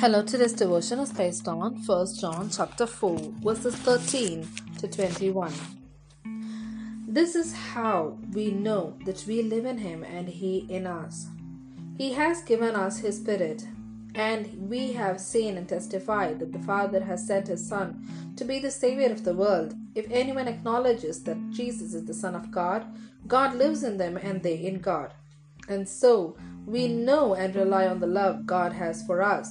Hello, today's devotion is based on 1 John chapter 4, verses 13 to 21. This is how we know that we live in him and he in us. He has given us his spirit, and we have seen and testified that the Father has sent his Son to be the Savior of the world. If anyone acknowledges that Jesus is the Son of God, God lives in them and they in God. And so we know and rely on the love God has for us.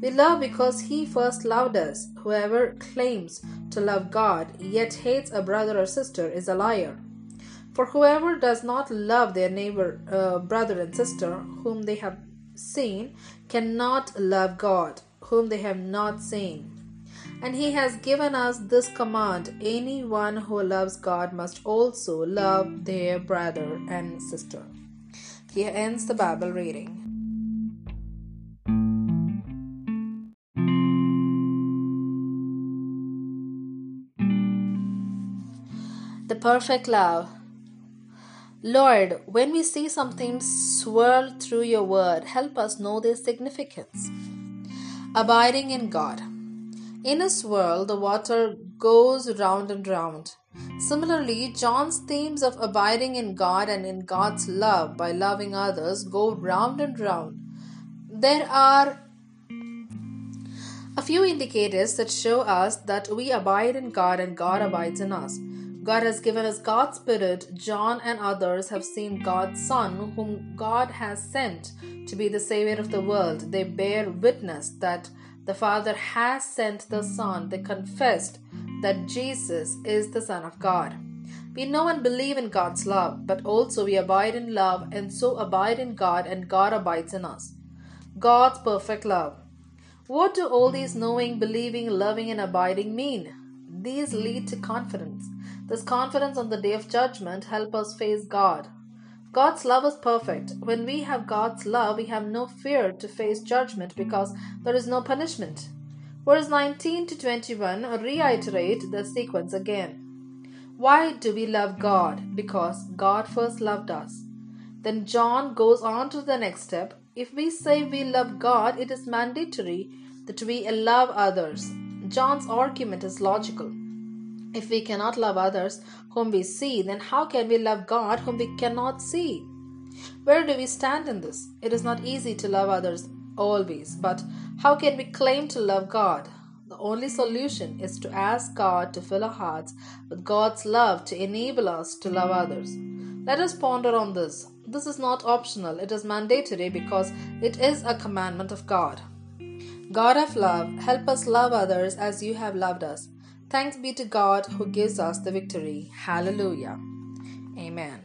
We love because He first loved us. Whoever claims to love God yet hates a brother or sister is a liar. For whoever does not love their neighbor, uh, brother, and sister whom they have seen cannot love God, whom they have not seen. And He has given us this command anyone who loves God must also love their brother and sister. Here ends the Bible reading. Perfect love. Lord, when we see something swirl through your word, help us know their significance. Abiding in God. In a swirl, the water goes round and round. Similarly, John's themes of abiding in God and in God's love by loving others go round and round. There are a few indicators that show us that we abide in God and God abides in us. God has given us God's Spirit. John and others have seen God's Son, whom God has sent to be the Savior of the world. They bear witness that the Father has sent the Son. They confessed that Jesus is the Son of God. We know and believe in God's love, but also we abide in love and so abide in God and God abides in us. God's perfect love. What do all these knowing, believing, loving, and abiding mean? These lead to confidence. This confidence on the day of judgment help us face God. God's love is perfect. When we have God's love, we have no fear to face judgment because there is no punishment. Verse 19 to 21 reiterate the sequence again. Why do we love God? Because God first loved us. Then John goes on to the next step. If we say we love God, it is mandatory that we love others. John's argument is logical. If we cannot love others whom we see, then how can we love God whom we cannot see? Where do we stand in this? It is not easy to love others always, but how can we claim to love God? The only solution is to ask God to fill our hearts with God's love to enable us to love others. Let us ponder on this. This is not optional, it is mandatory because it is a commandment of God. God of love, help us love others as you have loved us. Thanks be to God who gives us the victory. Hallelujah. Amen.